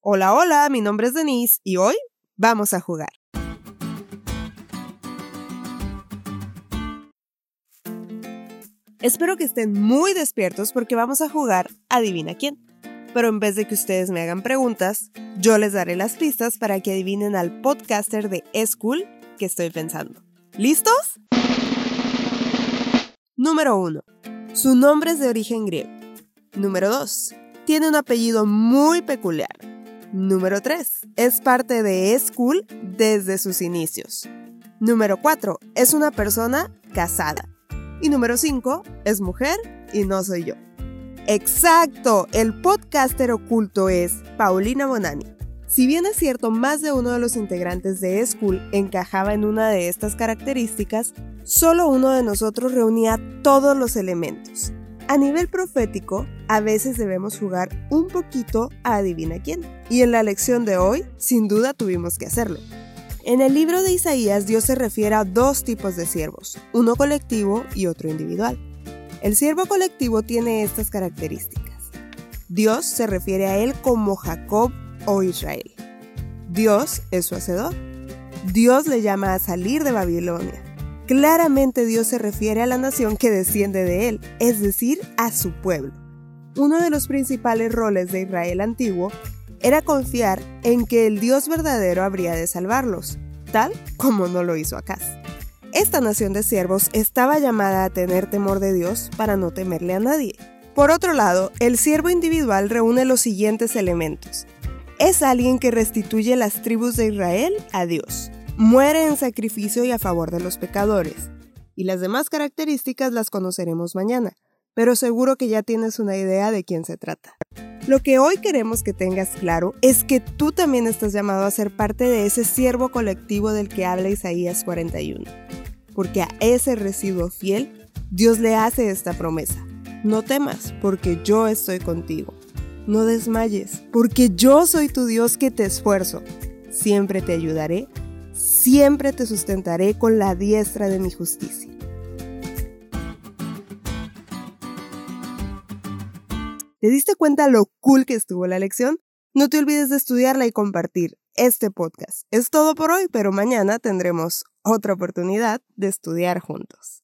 Hola, hola, mi nombre es Denise y hoy vamos a jugar. Espero que estén muy despiertos porque vamos a jugar Adivina quién. Pero en vez de que ustedes me hagan preguntas, yo les daré las pistas para que adivinen al podcaster de School que estoy pensando. ¿Listos? Número 1. Su nombre es de origen griego. Número 2. Tiene un apellido muy peculiar. Número 3. Es parte de School desde sus inicios. Número 4. Es una persona casada. Y número 5, es mujer y no soy yo. Exacto, el podcaster oculto es Paulina Bonani. Si bien es cierto, más de uno de los integrantes de School encajaba en una de estas características, solo uno de nosotros reunía todos los elementos. A nivel profético, a veces debemos jugar un poquito a adivina quién. Y en la lección de hoy, sin duda tuvimos que hacerlo. En el libro de Isaías Dios se refiere a dos tipos de siervos, uno colectivo y otro individual. El siervo colectivo tiene estas características. Dios se refiere a él como Jacob o Israel. Dios es su hacedor. Dios le llama a salir de Babilonia. Claramente Dios se refiere a la nación que desciende de él, es decir, a su pueblo. Uno de los principales roles de Israel antiguo era confiar en que el Dios verdadero habría de salvarlos, tal como no lo hizo Acaz. Esta nación de siervos estaba llamada a tener temor de Dios para no temerle a nadie. Por otro lado, el siervo individual reúne los siguientes elementos. Es alguien que restituye las tribus de Israel a Dios. Muere en sacrificio y a favor de los pecadores. Y las demás características las conoceremos mañana, pero seguro que ya tienes una idea de quién se trata. Lo que hoy queremos que tengas claro es que tú también estás llamado a ser parte de ese siervo colectivo del que habla Isaías 41. Porque a ese residuo fiel, Dios le hace esta promesa. No temas, porque yo estoy contigo. No desmayes, porque yo soy tu Dios que te esfuerzo. Siempre te ayudaré, siempre te sustentaré con la diestra de mi justicia. ¿Te diste cuenta lo cool que estuvo la lección? No te olvides de estudiarla y compartir este podcast. Es todo por hoy, pero mañana tendremos otra oportunidad de estudiar juntos.